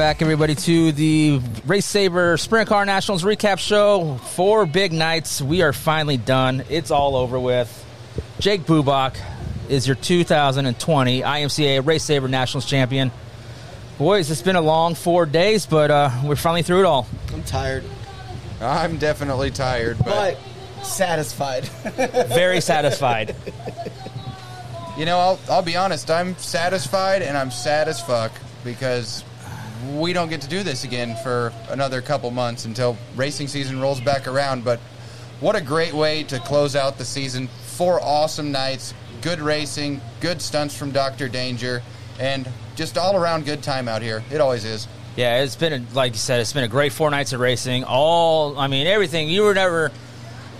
Welcome back, everybody, to the Race Saver Sprint Car Nationals recap show. Four big nights. We are finally done. It's all over with. Jake Bubak is your 2020 IMCA Race Saver Nationals champion. Boys, it's been a long four days, but uh, we're finally through it all. I'm tired, I'm definitely tired, but, but satisfied. Very satisfied. you know, I'll, I'll be honest. I'm satisfied and I'm sad as fuck because we don't get to do this again for another couple months until racing season rolls back around. But what a great way to close out the season! Four awesome nights, good racing, good stunts from Doctor Danger, and just all around good time out here. It always is. Yeah, it's been a, like you said, it's been a great four nights of racing. All, I mean, everything. You were never,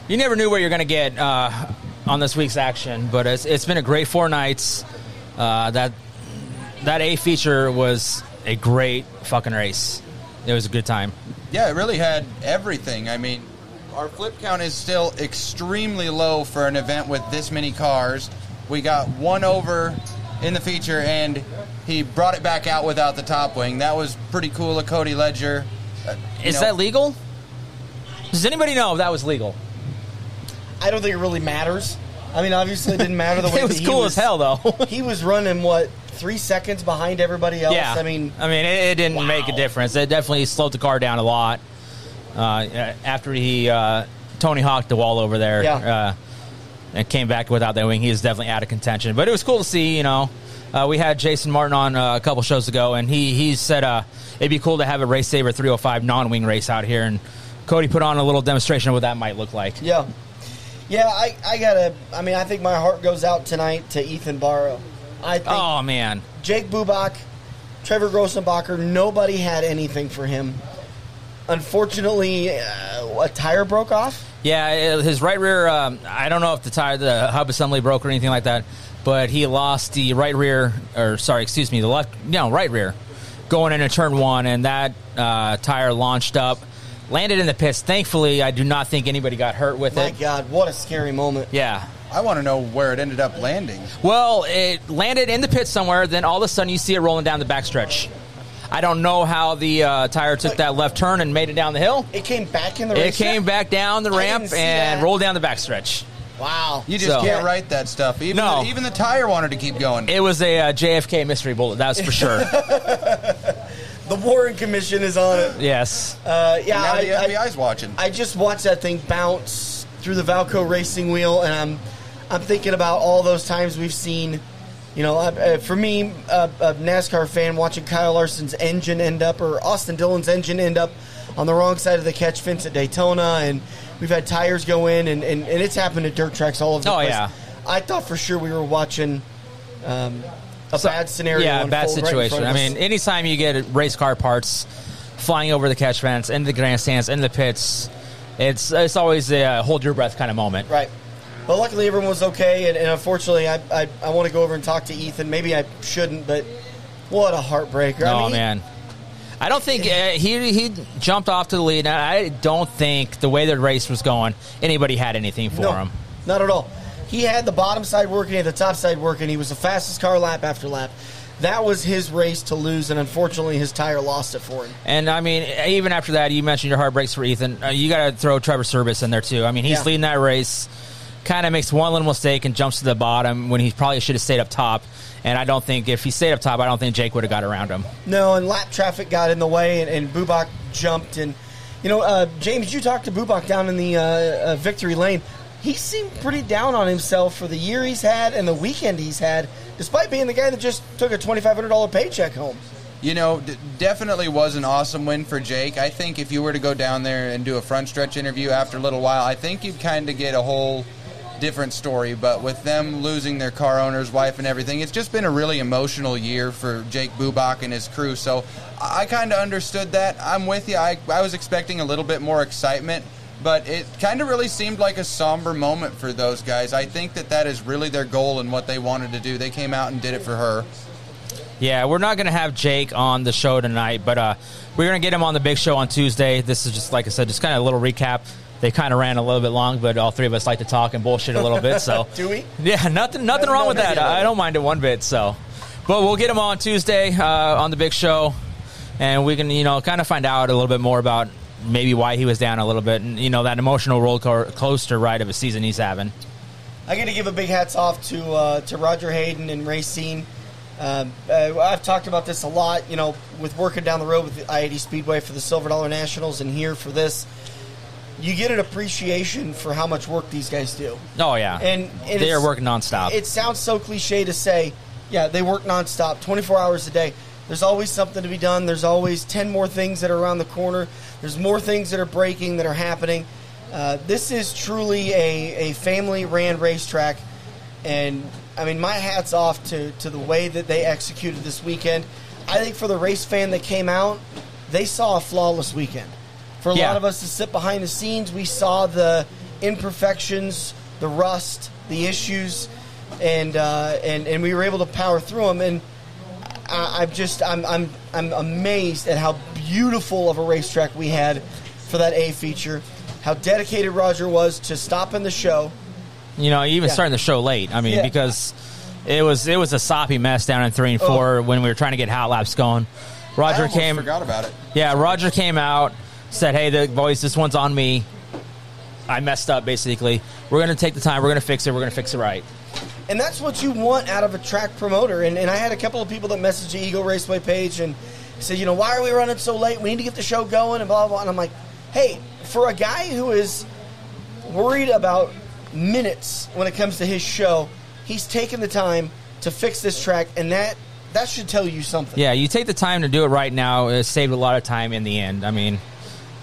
you never knew where you're going to get uh, on this week's action, but it's, it's been a great four nights. Uh, that that A feature was a great fucking race. It was a good time. Yeah, it really had everything. I mean, our flip count is still extremely low for an event with this many cars. We got one over in the feature, and he brought it back out without the top wing. That was pretty cool of Cody Ledger. Uh, Is know, that legal? Does anybody know if that was legal? I don't think it really matters. I mean, obviously, it didn't matter the way it was he cool was, as hell, though. he was running what three seconds behind everybody else. yeah, I mean, I mean, it, it didn't wow. make a difference. It definitely slowed the car down a lot. Uh, after he uh, Tony Hawk the wall over there, Yeah. uh, and came back without that wing, he is definitely out of contention. But it was cool to see. You know, uh, we had Jason Martin on uh, a couple shows ago, and he he said uh, it'd be cool to have a race saver 305 non wing race out here, and Cody put on a little demonstration of what that might look like. yeah, yeah. I, I gotta. I mean, I think my heart goes out tonight to Ethan Barrow. I think Oh man, Jake Bubak, Trevor Grossenbacher, nobody had anything for him. Unfortunately, uh, a tire broke off. Yeah, uh, his right rear. Um, I don't know if the tire, the hub assembly broke or anything like that, but he lost the right rear, or sorry, excuse me, the left, no, right rear, going into turn one, and that uh, tire launched up, landed in the pits. Thankfully, I do not think anybody got hurt with My it. My God, what a scary moment. Yeah. I want to know where it ended up landing. Well, it landed in the pit somewhere. Then all of a sudden, you see it rolling down the backstretch. I don't know how the uh, tire took that left turn and made it down the hill. It came back in the It race. came back down the ramp and that. rolled down the backstretch. Wow. You just So- can't write that stuff. Even No. the, even the tire wanted to keep going. It was a uh, JFK mystery bullet, that's for sure. The Warren Commission is on it. yes. Uh, yeah, now I, the I- FBI's watching. I just watched that thing bounce through the Valco racing wheel, and I'm I'm thinking about all those times we've seen. You know, uh, uh, for me, uh, a NASCAR fan watching Kyle Larson's engine end up, or Austin Dillon's engine end up on the wrong side of the catch fence at Daytona, and we've had tires go in, and, and, and it's happened at dirt tracks all over the Oh, place. yeah. I thought for sure we were watching um, a So- bad scenario. Yeah, a bad unfold right situation. I mean, anytime you get race car parts flying over the catch fence, into the grandstands, into the pits, it's it's always a uh, hold your breath kind of moment. Right. But luckily, everyone was okay, and, and unfortunately, I, I, I want to go over and talk to Ethan. Maybe I shouldn't, but what a heartbreaker! I Oh mean, man. I don't think uh, he he jumped off to the lead. and I don't think the way the race was going, anybody had anything for him. not at all. He had the bottom side working, he had the top side working. He was the fastest car lap after lap. That was his race to lose, and unfortunately, his tire lost it for him. And I mean, even after that, you mentioned your heartbreaks for Ethan. Uh, you got to throw Trevor Serbus in there too. I mean, he's Yeah. leading that race. Kind of makes one little mistake and jumps to the bottom when he probably should have stayed up top. And I don't think if he stayed up top, I don't think Jake would have got around him. No, and lap traffic got in the way, and, and Bubak jumped. And you know, uh, James, you talked to Bubak down in the uh, uh, victory lane. He seemed pretty down on himself for the year he's had and the weekend he's had, despite being the guy that just took a twenty five hundred dollar paycheck home. You know, d- definitely was an awesome win for Jake. I think if you were to go down there and do a front stretch interview after a little while, I think you'd kind of get a whole different story. But with them losing their car owner's wife and everything, it's just been a really emotional year for Jake Bubak and his crew. So I kind of understood that. I'm with you. I, I was expecting a little bit more excitement. But it kind of really seemed like a somber moment for those guys. I think that that is really their goal and what they wanted to do. They came out and did it for her. Yeah, we're not going to have Jake on the show tonight, but uh, we're going to get him on the big show on Tuesday. This is just, like I said, just kind of a little recap. They kind of ran a little bit long, but all three of us like to talk and bullshit a little bit. So Do we? Yeah, nothing, nothing wrong with that. I don't mind it one bit. So, but we'll get him on Tuesday uh, on the big show. and we can you know kind of find out a little bit more about maybe why he was down a little bit, and you know that emotional roller coaster ride of a season he's having. I got to give a big hats off to uh, to Roger Hayden and Racine. Um, uh, I've talked about this a lot, you know, with working down the road with the I-80 Speedway for the Silver Dollar Nationals and here for this. You get an appreciation for how much work these guys do. Oh yeah, and, and they are working nonstop. It sounds so cliche to say, yeah, they work nonstop, 24 hours a day. There's always something to be done. There's always 10 more things that are around the corner. There's more things that are breaking that are happening. Uh, this is truly a, a family ran racetrack, and I mean, my hat's off to, to the way that they executed this weekend. I think for the race fan that came out, they saw a flawless weekend. For a yeah. lot of us to sit behind the scenes, we saw the imperfections, the rust, the issues, and uh, and and we were able to power through them. And I, I'm just I'm I'm I'm amazed at how beautiful of a racetrack we had for that A feature. How dedicated Roger was to stopping the show you know, even yeah. starting the show late. I mean, yeah. because it was it was a soppy mess down in three and four oh. when we were trying to get hot laps going. Roger came. Forgot about it. Yeah, Roger came out, said, "Hey, the boys, this one's on me. I messed up. Basically, we're going to take the time. We're going to fix it. We're going to fix it right." And that's what you want out of a track promoter. And, and I had a couple of people that messaged the Eagle Raceway page and said, you know, why are we running so late? We need to get the show going and blah, blah, blah. And I'm like, hey, for a guy who is worried about minutes when it comes to his show. He's taken the time to fix this track, and that that should tell you something. Yeah, you take the time to do it right now. It saved a lot of time in the end. I mean,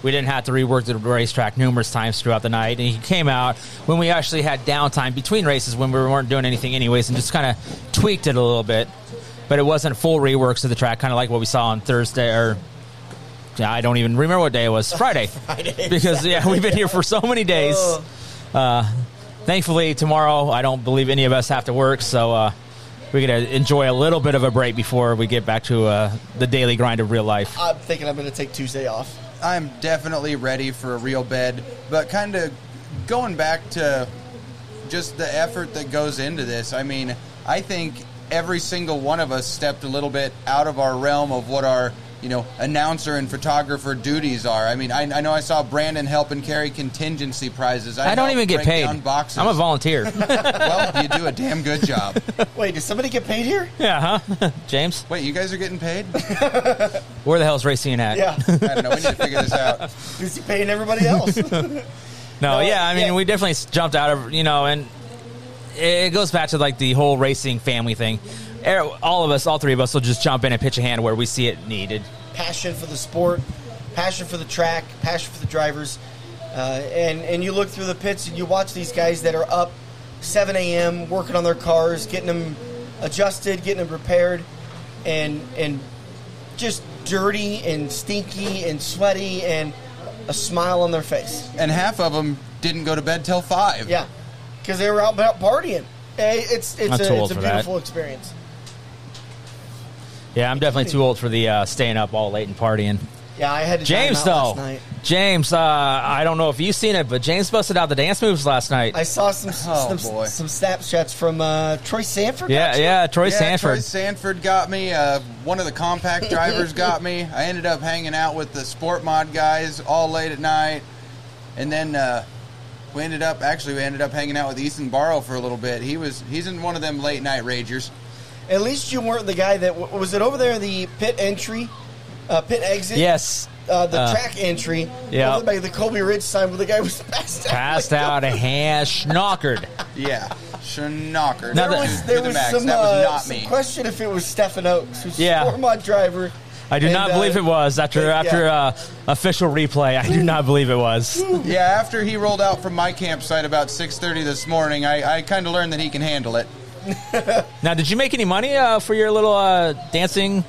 we didn't have to rework the racetrack numerous times throughout the night. And he came out when we actually had downtime between races when we weren't doing anything anyways, and just kind of tweaked it a little bit. But it wasn't full reworks of the track, kind of like what we saw on Thursday or. I don't even remember what day it was. Friday. Friday because exactly. yeah, we've been here for so many days. Uh, thankfully, tomorrow I don't believe any of us have to work, so uh, we're going to enjoy a little bit of a break before we get back to uh, the daily grind of real life. I'm thinking I'm going to take Tuesday off. I'm definitely ready for a real bed, but kind of going back to just the effort that goes into this. I mean, I think every single one of us stepped a little bit out of our realm of what our you know, announcer and photographer duties are. I mean, I, I know I saw Brandon helping carry contingency prizes. I, I don't even get paid. I'm a volunteer. well, you do a damn good job. Wait, does somebody get paid here? Yeah, huh? James? Wait, you guys are getting paid? Where the hell's Racine at? Yeah. I don't know. We need to figure this out. Is he paying everybody else? no, no, yeah, I mean, yeah. we definitely jumped out of, you know, and it goes back to like the whole racing family thing all of us, all three of us, will just jump in and pitch a hand where we see it needed. Passion for the sport, passion for the track, passion for the drivers, uh, and and you look through the pits and you watch these guys that are up 7 a.m. working on their cars, getting them adjusted, getting them repaired, and and just dirty and stinky and sweaty and a smile on their face. And half of them didn't go to bed till five. Yeah, because they were out partying. It's it's a, it's a beautiful that. experience. Yeah, I'm definitely too old for the uh, staying up all late and partying. Yeah, I had to James though. James, uh, I don't know if you've seen it, but James busted out the dance moves last night. I saw some oh, some, boy. some snapshots from uh, Troy Sanford. Yeah, yeah, Troy yeah, Sanford. Troy Sanford got me. Uh, one of the compact drivers got me. I ended up hanging out with the sport mod guys all late at night, and then uh, we ended up actually we ended up hanging out with Ethan Barrow for a little bit. He was he's in one of them late night ragers. At least you weren't the guy that was it over there the pit entry, uh, pit exit. Yes. Uh, the uh, track entry. Yeah. By the Colby Ridge sign where the guy was passed out. Passed out a hand schnockered. Yeah. Schnockered. There was, there was some, was uh, some question if it was Stefan Oaks, who's yeah. a mod driver. I do and, not believe uh, it was after yeah. after uh, official replay. I do not believe it was. Yeah, after he rolled out from my campsite about six thirty this morning, I, I kind of learned that he can handle it. now, did you make any money uh, for your little uh, dancing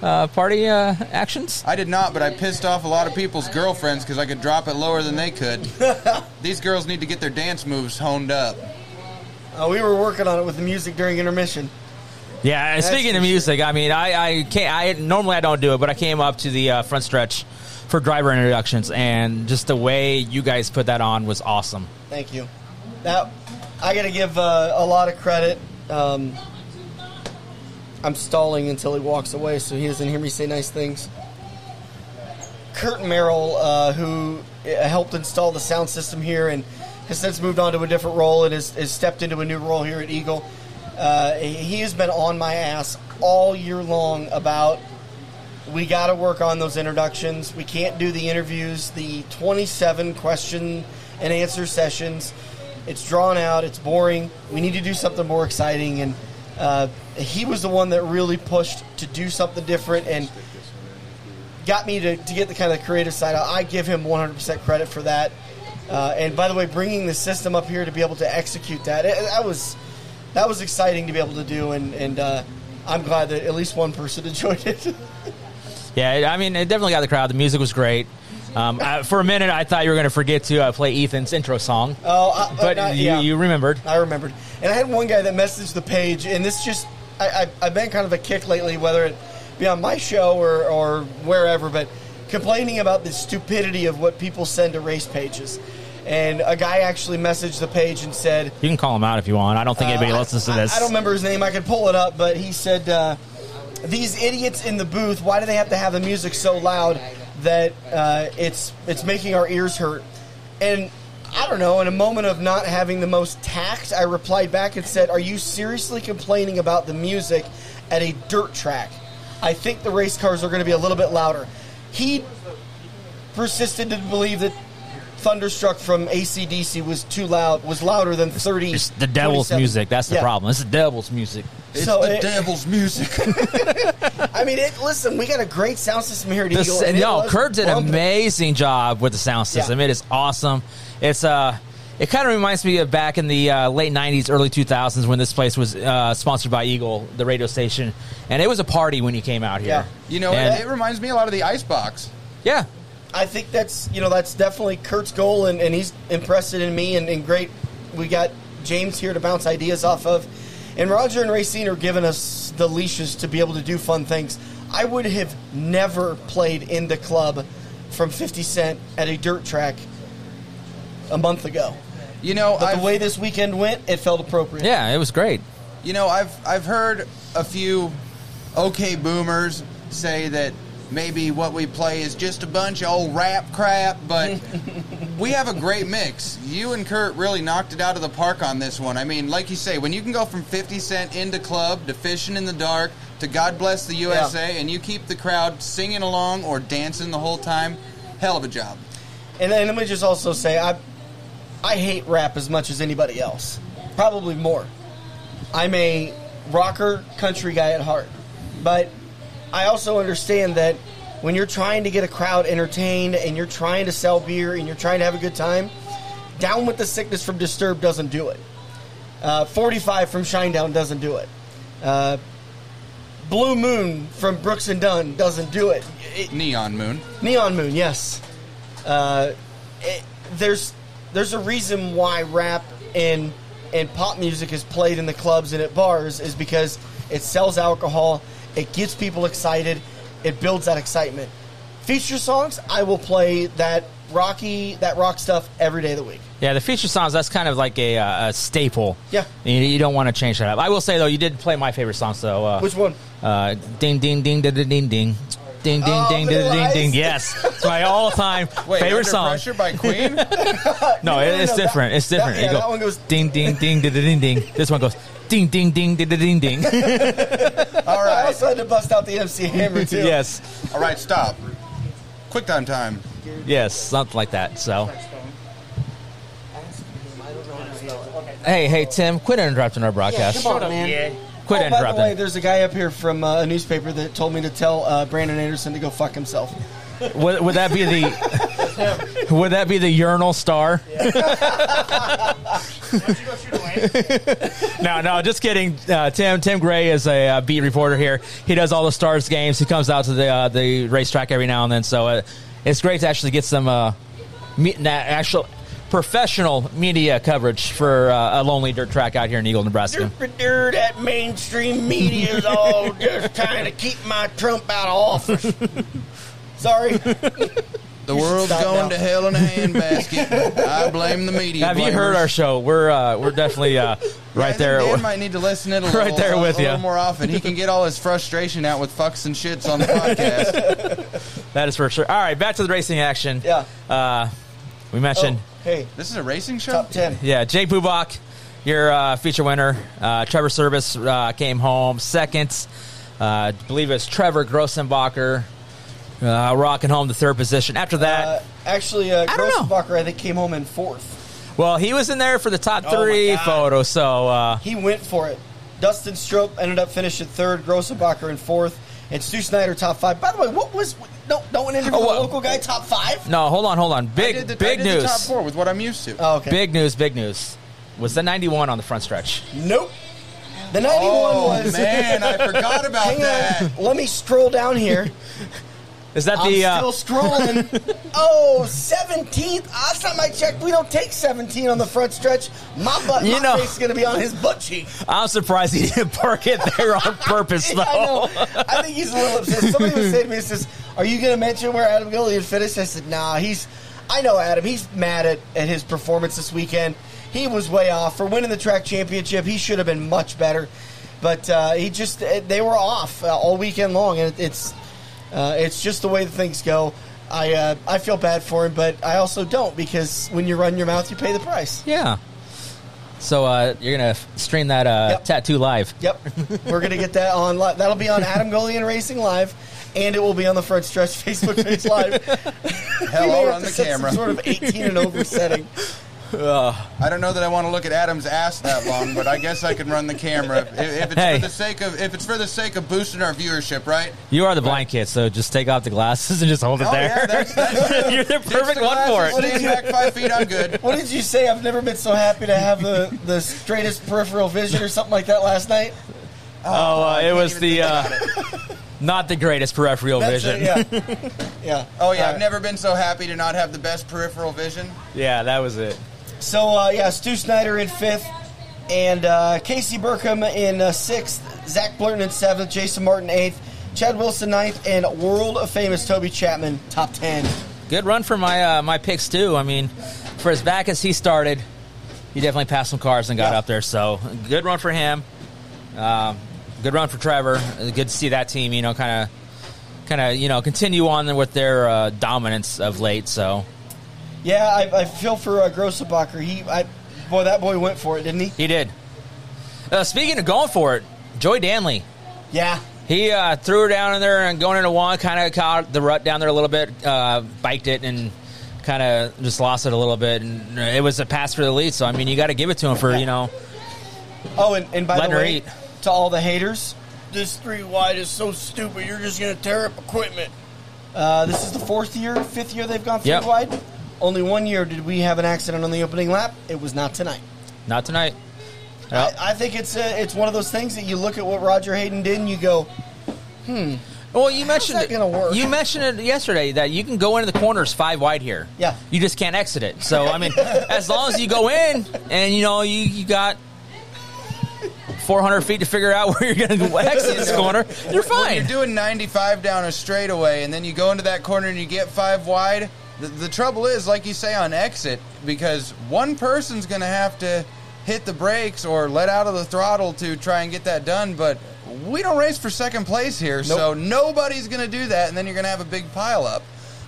uh, party uh, actions? I did not, but I pissed off a lot of people's girlfriends because I could drop it lower than they could. These girls need to get their dance moves honed up. Uh, we were working on it with the music during intermission. Yeah, That's speaking of music, sure. I mean, I I can't. I normally I don't do it, but I came up to the uh, front stretch for driver introductions, and just the way you guys put that on was awesome. Thank you. Now, I got to give uh, a lot of credit um, I'm stalling until he walks away so he doesn't hear me say nice things. Kurt Merrill, uh, who uh, helped install the sound system here and has since moved on to a different role and has, has stepped into a new role here at Eagle. Uh, he has been on my ass all year long about we got to work on those introductions. We can't do the interviews, the 27 question and answer sessions. It's drawn out, it's boring. We need to do something more exciting. And uh, he was the one that really pushed to do something different and got me to, to get the kind of creative side. I give him 100% credit for that. Uh, and by the way, bringing the system up here to be able to execute that, it, that was that was exciting to be able to do. And, and uh, I'm glad that at least one person enjoyed it. Yeah, I mean, it definitely got the crowd. The music was great. Um, I, for a minute, I thought you were going to forget to uh, play Ethan's intro song. Oh, I, but not- you, yeah. you remembered. I remembered. And I had one guy that messaged the page, and this just, I, I've been kind of a kick lately, whether it be on my show or, or wherever, but complaining about the stupidity of what people send to race pages. And a guy actually messaged the page and said, You can call him out if you want. I don't think anybody uh, listens to this. I, don't remember his name. I could pull it up, but he said, uh, "These idiots in the booth. Why do they have to have the music so loud that uh, it's it's making our ears hurt?" And I don't know. In a moment of not having the most tact, I replied back and said, "Are you seriously complaining about the music at a dirt track? I think the race cars are going to be a little bit louder." He persisted to believe that. Thunderstruck from ACDC was too loud, was louder than 30. It's the devil's music. That's the Yeah. problem. It's the devil's music. It's So the it- devil's music. I mean, it, listen, we got a great sound system here at The, Eagle. s- and no, Kurt did an amazing job with the sound system. Yeah. It is awesome. It's uh, it kind of reminds me of back in the uh, late '90s, early 2000s when this place was uh, sponsored by Eagle, the radio station, and it was a party when you came out here. Yeah. You know, And- it, it reminds me a lot of the Icebox. yeah. I think that's you know that's definitely Kurt's goal, and, and he's impressed it in me, and, and great. We got James here to bounce ideas off of, and Roger and Racine are giving us the leashes to be able to do fun things. I would have never played in the club from 50 Cent at a dirt track a month ago, You know, but I've, the way this weekend went, it felt appropriate. Yeah, it was great. You know, I've I've heard a few okay boomers say that maybe what we play is just a bunch of old rap crap, but we have a great mix. You and Kurt really knocked it out of the park on this one. I mean, like you say, when you can go from 50 Cent into club to fishing in the dark to God bless the USA and you keep the crowd singing along or dancing the whole time, hell of a job. And then let me just also say, I I hate rap as much as anybody else, probably more. I'm a rocker country guy at heart, but I also understand that when you're trying to get a crowd entertained and you're trying to sell beer and you're trying to have a good time, Down with the Sickness from Disturbed doesn't do it. Uh, 45 from Shinedown doesn't do it. Uh, Blue Moon from Brooks and Dunn doesn't do it. It- Neon Moon. Neon Moon, yes. Uh, it, there's there's a reason why rap and and pop music is played in the clubs and at bars is because it sells alcohol, it gets people excited, it builds that excitement. Feature songs, I will play that rocky that rock stuff every day of the week. Yeah, the feature songs, that's kind of like a, uh, a staple. Yeah. You, you don't want to change that up. I will say, though, you did play my favorite songs, though. Uh, Which one? Uh, ding, ding, ding, ding, ding, ding, ding. Ding, ding, Oh, ding, ding, ding, ding. Yes. It's my all time Wait, favorite song. Pressure by Queen? No, no, it- no, it's that- different. it's that- different. yeah, It go, that one goes- ding, ding, ding, ding, ding, ding, ding. This one goes ding, ding, ding, ding, ding, ding. All I right. also had to bust out the MC Hammer too. yes. All right, stop. Quick time time. Yes, something like that. So. Hey, hey, Tim, quit interrupting our broadcast. Come on, man. Quit oh, by the way, interrupting. there's a guy up here from uh, a newspaper that told me to tell uh, Brandon Anderson to go fuck himself. Would, would that be the would that be the urinal star? no, no, just kidding. Uh, Tim Tim Gray is a uh, beat reporter here. He does all the Stars games. He comes out to the uh, the racetrack every now and then. So uh, it's great to actually get some uh, me- actual professional media coverage for uh, a lonely dirt track out here in Eagle, Nebraska. That mainstream media is all just trying to keep my Trump out of office. Sorry. The world's going now. to hell in a handbasket. I blame the media. Have you heard our show? We're uh, we're definitely uh, right think there. Dan might need to listen in a little, Right there a- with a ya. little more often. He can get all his frustration out with fucks and shits on the podcast. That is for sure. All right, back to the racing action. Yeah. Uh, we mentioned, Oh, hey, This is a racing show. top ten. yeah, Jake Bubak, your uh, feature winner. Uh, Trevor Serbus uh, came home second. Uh, I believe it's Trevor Grossenbacher uh, rocking home the third position. After that, Uh, actually, uh, I don't know. Grossenbacher, I think, came home in fourth. well, he was in there for the top Oh three photo. So uh, He went for it. Dustin Strope ended up finishing third, Grossenbacher in fourth, and Stu Snyder top five. By the way, what was no no one interviewed Oh, the what- local guy top five? no, hold on, hold on. I Big, did the, big I did news. The top four with what I'm used to. Oh, okay. Big news, big news. Was the 91 on the front stretch? Nope. The ninety one oh was. man, I forgot about Hang that. on. Let me scroll down here. Is that I'm the uh, still scrolling. oh, 17th. Last time I checked, we don't take 17 on the front stretch. My butt, You my know- face is going to be on his butt cheek. I'm surprised he didn't park it there on purpose, though. I know. I think he's a little upset. Somebody was saying to me, says, "Are you going to mention where Adam Gillian finished?" I said, "Nah, he's. I know Adam. He's mad at, at his performance this weekend. He was way off for winning the track championship. He should have been much better, but uh, he just they were off uh, all weekend long, and it's uh, it's just the way that things go." I, uh, I feel bad for him, but I also don't because when you run your mouth, you pay the price. Yeah. So uh, you're gonna stream that uh, Yep. tattoo live. Yep, we're gonna get that on. Li- that'll be on Adam Golian Racing Live, and it will be on the Front Stretch Facebook page live. Hell, You may I'll run the set some camera. Sort of 18 and over setting. I don't know that I want to look at Adam's ass that long, but I guess I can run the camera if, if it's Hey. for the sake of if it's for the sake of boosting our viewership, right? You are the blind kid, so just take off the glasses and just hold it Oh there. yeah, that's, that's you're the Ditch perfect the one for glasses, it. Stand back five feet. I'm good. What did you say? I've never been so happy to have the, the straightest peripheral vision or something like that last night. Oh, uh, it was even the uh, not the greatest peripheral That's vision. it, yeah. yeah. Oh yeah, Uh, I've never been so happy to not have the best peripheral vision. Yeah, that was it. So, uh, yeah, Stu Snyder in fifth, and uh, Casey Burkham in uh, sixth, Zach Blurton in seventh, Jason Martin eighth, Chad Wilson ninth, and world famous Toby Chapman top ten. Good run for my uh, my picks too. I mean, for as back as he started, he definitely passed some cars and got Yeah. up there. So good run for him. Um, good run for Trevor. Good to see that team. You know, kind of, kind of, you know, continue on with their uh, dominance of late. So Yeah, I, I feel for uh, Grossenbacher. He, I, boy, that boy went for it, didn't he? he did. Uh, speaking of going for it, Joy Danley. Yeah. He uh, threw her down in there and going into one, kind of caught the rut down there a little bit, uh, biked it, and kind of just lost it a little bit. And it was a pass for the lead. So I mean, you got to give it to him for you know. Oh, and, and by Letting the her way, eat. to all the haters, this three wide is so stupid. You're just going to tear up equipment. Uh, this is the fourth year, fifth year they've gone three Yep. wide. Only one year did we have an accident on the opening lap. It was not tonight. Not tonight. Yep. I, I think it's uh it's one of those things that you look at what Roger Hayden did and you go, hmm. Well, you mentioned that it. gonna work? You mentioned it yesterday that you can go into the corners five wide here. Yeah. You just can't exit it. So I mean, as long as you go in and you know you you got. 400 feet to figure out where you're going to exit this corner. You're When fine. you're doing 95 down a straightaway, and then you go into that corner and you get five wide. The, the trouble is, like you say on exit, because one person's going to have to hit the brakes or let out of the throttle to try and get that done. But we don't race for second place here, so nobody's going to do that, and then you're going to have a big pile up.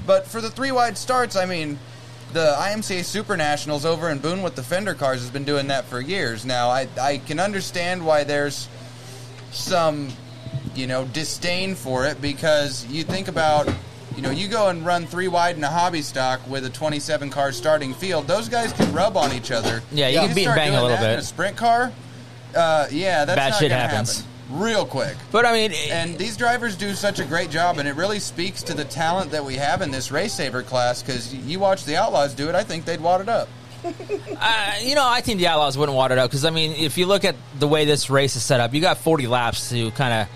But for the three wide starts, I mean, the IMCA Super Nationals over in Boone with the fender cars has been doing that for years now. I, I can understand why there's some, you know, disdain for it because you think about, you know, you go and run three wide in a hobby stock with a 27 car starting field. Those guys can rub on each other. Yeah, you can beat and bang a little that In bit. a sprint car, uh, yeah, that's Bad not shit happens. happen real quick. But I mean, And these drivers do such a great job, and it really speaks to the talent that we have in this race saver class. Because you watch the Outlaws do it, I think they'd wad it up. Uh, you know, I think the Outlaws wouldn't want it up because I mean, if you look at the way this race is set up, you got 40 laps to kind of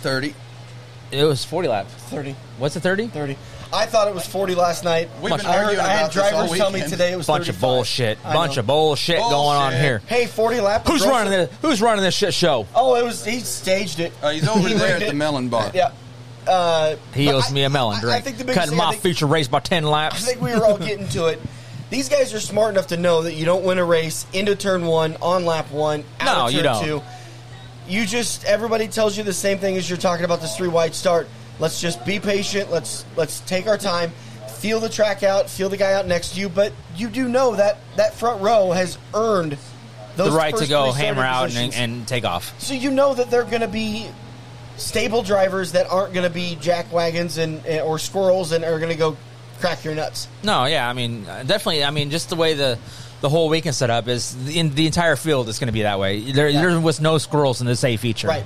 Thirty. It was 40 laps. 30, What's it 30? 30. I thought it was 40 last night. We've been I heard arguing I had about this all drivers tell me weekend. today it was Bunch of 35. bullshit. I Bunch know. of bullshit, going on Bullshit. here. Hey, 40 lap. Who's Grosso- running this? Who's running this shit show? Oh, it was he staged it. Uh, he's over He there rigged at the it. melon bar. Yeah. Uh, He but owes I- me a melon I- drink. I think the biggest Cutting thing, my I think- feature race by 10 laps. I laps. think we were all getting to it. These guys are smart enough to know that you don't win a race into turn one, on lap one, out No, of you don't. two. You just everybody tells you the same thing as you're talking about this three wide start. Let's just be patient. Let's let's take our time, feel the track out, feel the guy out next to you. But you do know that that front row has earned The right to go hammer out and, and take off. So you know that they're going to be stable drivers that aren't going to be jack wagons and eh, or squirrels and are going to go crack your nuts. No, yeah, I mean, uh, definitely. I mean, just the way the the whole weekend set up is the, in, the entire field is going to be that way. There, Yeah. there was no squirrels in this A feature. Right.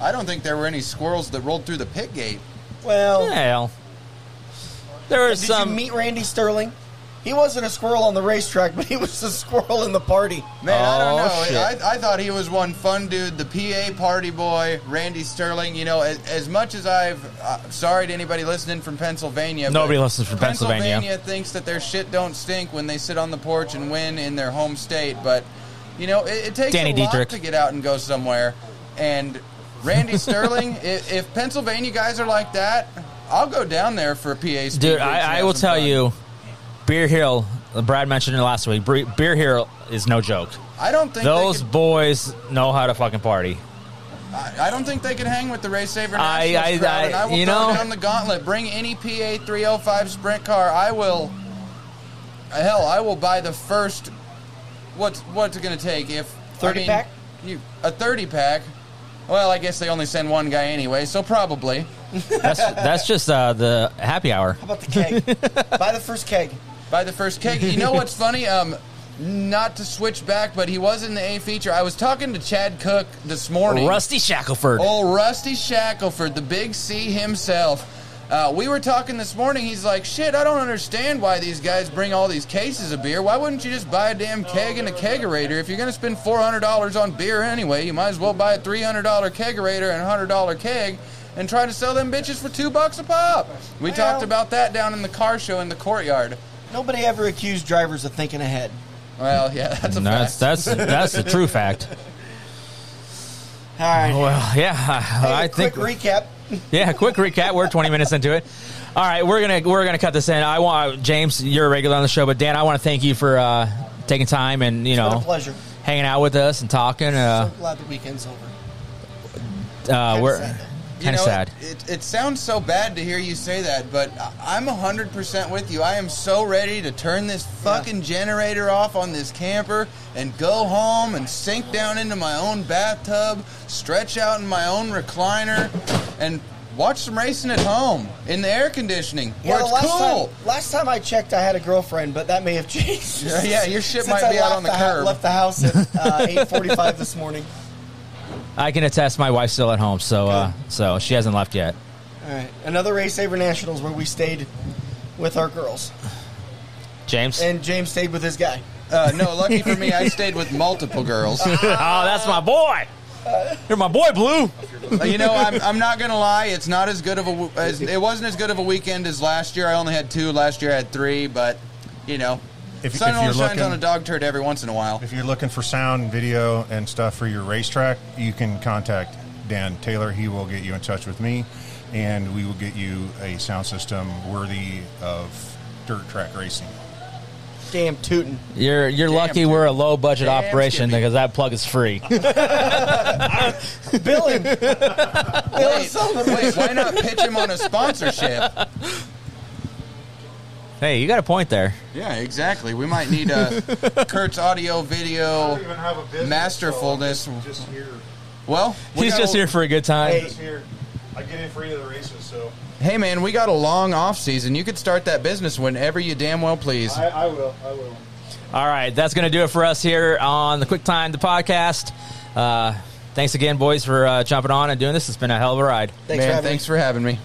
I don't think there were any squirrels that rolled through the pit gate. Well, Well, there was did some. you meet Randy Sterling? He wasn't a squirrel on the racetrack, but he was a squirrel in the party. Man, I don't Oh, know. I, I thought he was one fun dude. The PA party boy, Randy Sterling. You know, as, as much as I've uh, sorry to anybody listening from Pennsylvania. Nobody listens from Pennsylvania. Pennsylvania thinks that their shit don't stink when they sit on the porch and win in their home state. But you know, it, it takes Danny a lot Dietrich. to get out and go somewhere. And Randy Sterling, if, if Pennsylvania guys are like that, I'll go down there for a PA. Dude, I, I will tell fun. you, Beer Hill. Brad mentioned it last week. Beer Hill is no joke. I don't think Those could, boys know how to fucking party. I I don't think they can hang with the race saver I- I- crowd, I- and I will you throw know- down the gauntlet. Bring any PA 305 sprint car. I will. Hell, I will buy the first. What's what's it going to take if 30 I mean, pack? You a 30 pack. Well, I guess they only send one guy anyway, so probably. That's that's just uh, the happy hour. How about the keg? Buy the first keg. Buy the first keg. You know what's funny? Um, not to switch back, but he was in the A feature. I was talking to Chad Cook this morning. Rusty Shackelford. Oh, Rusty Shackelford, the big C himself. Uh, we were talking this morning. He's like, shit, I don't understand why these guys bring all these cases of beer. Why wouldn't you just buy a damn keg and a kegerator? If you're going to spend $400 on beer anyway, you might as well buy a $300 kegerator and a $100 keg and try to sell them bitches for two bucks a pop. We Well- talked about that down in the car show in the courtyard. Nobody ever accused drivers of thinking ahead. Well, yeah, that's a that's fact. that's that's the true fact. All right. Well, yeah, Hey, I quick think recap. Yeah. Quick recap. We're 20 minutes into it. All right, we're gonna we're gonna cut this in. I want James, you're a regular on the show, but Dan, I want to thank you for uh, taking time and you It's know a pleasure. hanging out with us and talking. Uh, so glad the weekend's over. uh, we're. You kind of know, sad. It, it sounds so bad to hear you say that, but I- I'm 100% with you. I am so ready to turn this fucking generator off on this camper and go home and sink down into my own bathtub, stretch out in my own recliner, and watch some racing at home in the air conditioning where the it's last cool. Time, last time I checked, I had a girlfriend, but that may have changed. Yeah, yeah, your shit Since might I be out on the hou- curb. left the house at uh, 8:45 this morning. I can attest. My wife's still at home, so uh, so she hasn't left yet. All right, another Race Saver Nationals where we stayed with our girls, James. and James stayed with his guy. Uh, no, lucky for me, I stayed with multiple girls. oh, that's my boy. You're my boy, Blue. Uh, you know, I'm, I'm not gonna lie. It's not as good of a w- as it wasn't as good of a weekend as last year. I only had two. Last year I had three, but you know, If- sun if only you're shines looking- on a dog turd every once in a while. If you're looking for sound, video, and stuff for your racetrack, you can contact Dan Taylor. He will get you in touch with me, and we will get you a sound system worthy of dirt track racing. Damn tootin'. You're you're Damn, lucky dude. we're a low budget Damn operation skippy. because that plug is free. Bill him. Wait, wait, why not pitch him on a sponsorship? Hey, you got a point there. Yeah, exactly. We might need a Kurt's audio video. masterfulness. Just here. Well, we He's just a- here for a good time. Hey. Here. I get in for any of the races, so Hey man, we got a long off season. You could start that business whenever you damn well please. I, I will. I will. All right, that's going to do it for us here on the Quick Time, the podcast. Uh, thanks again, boys, for uh, jumping on and doing this. It's been a hell of a ride. Thanks for man, having me. thanks for having me.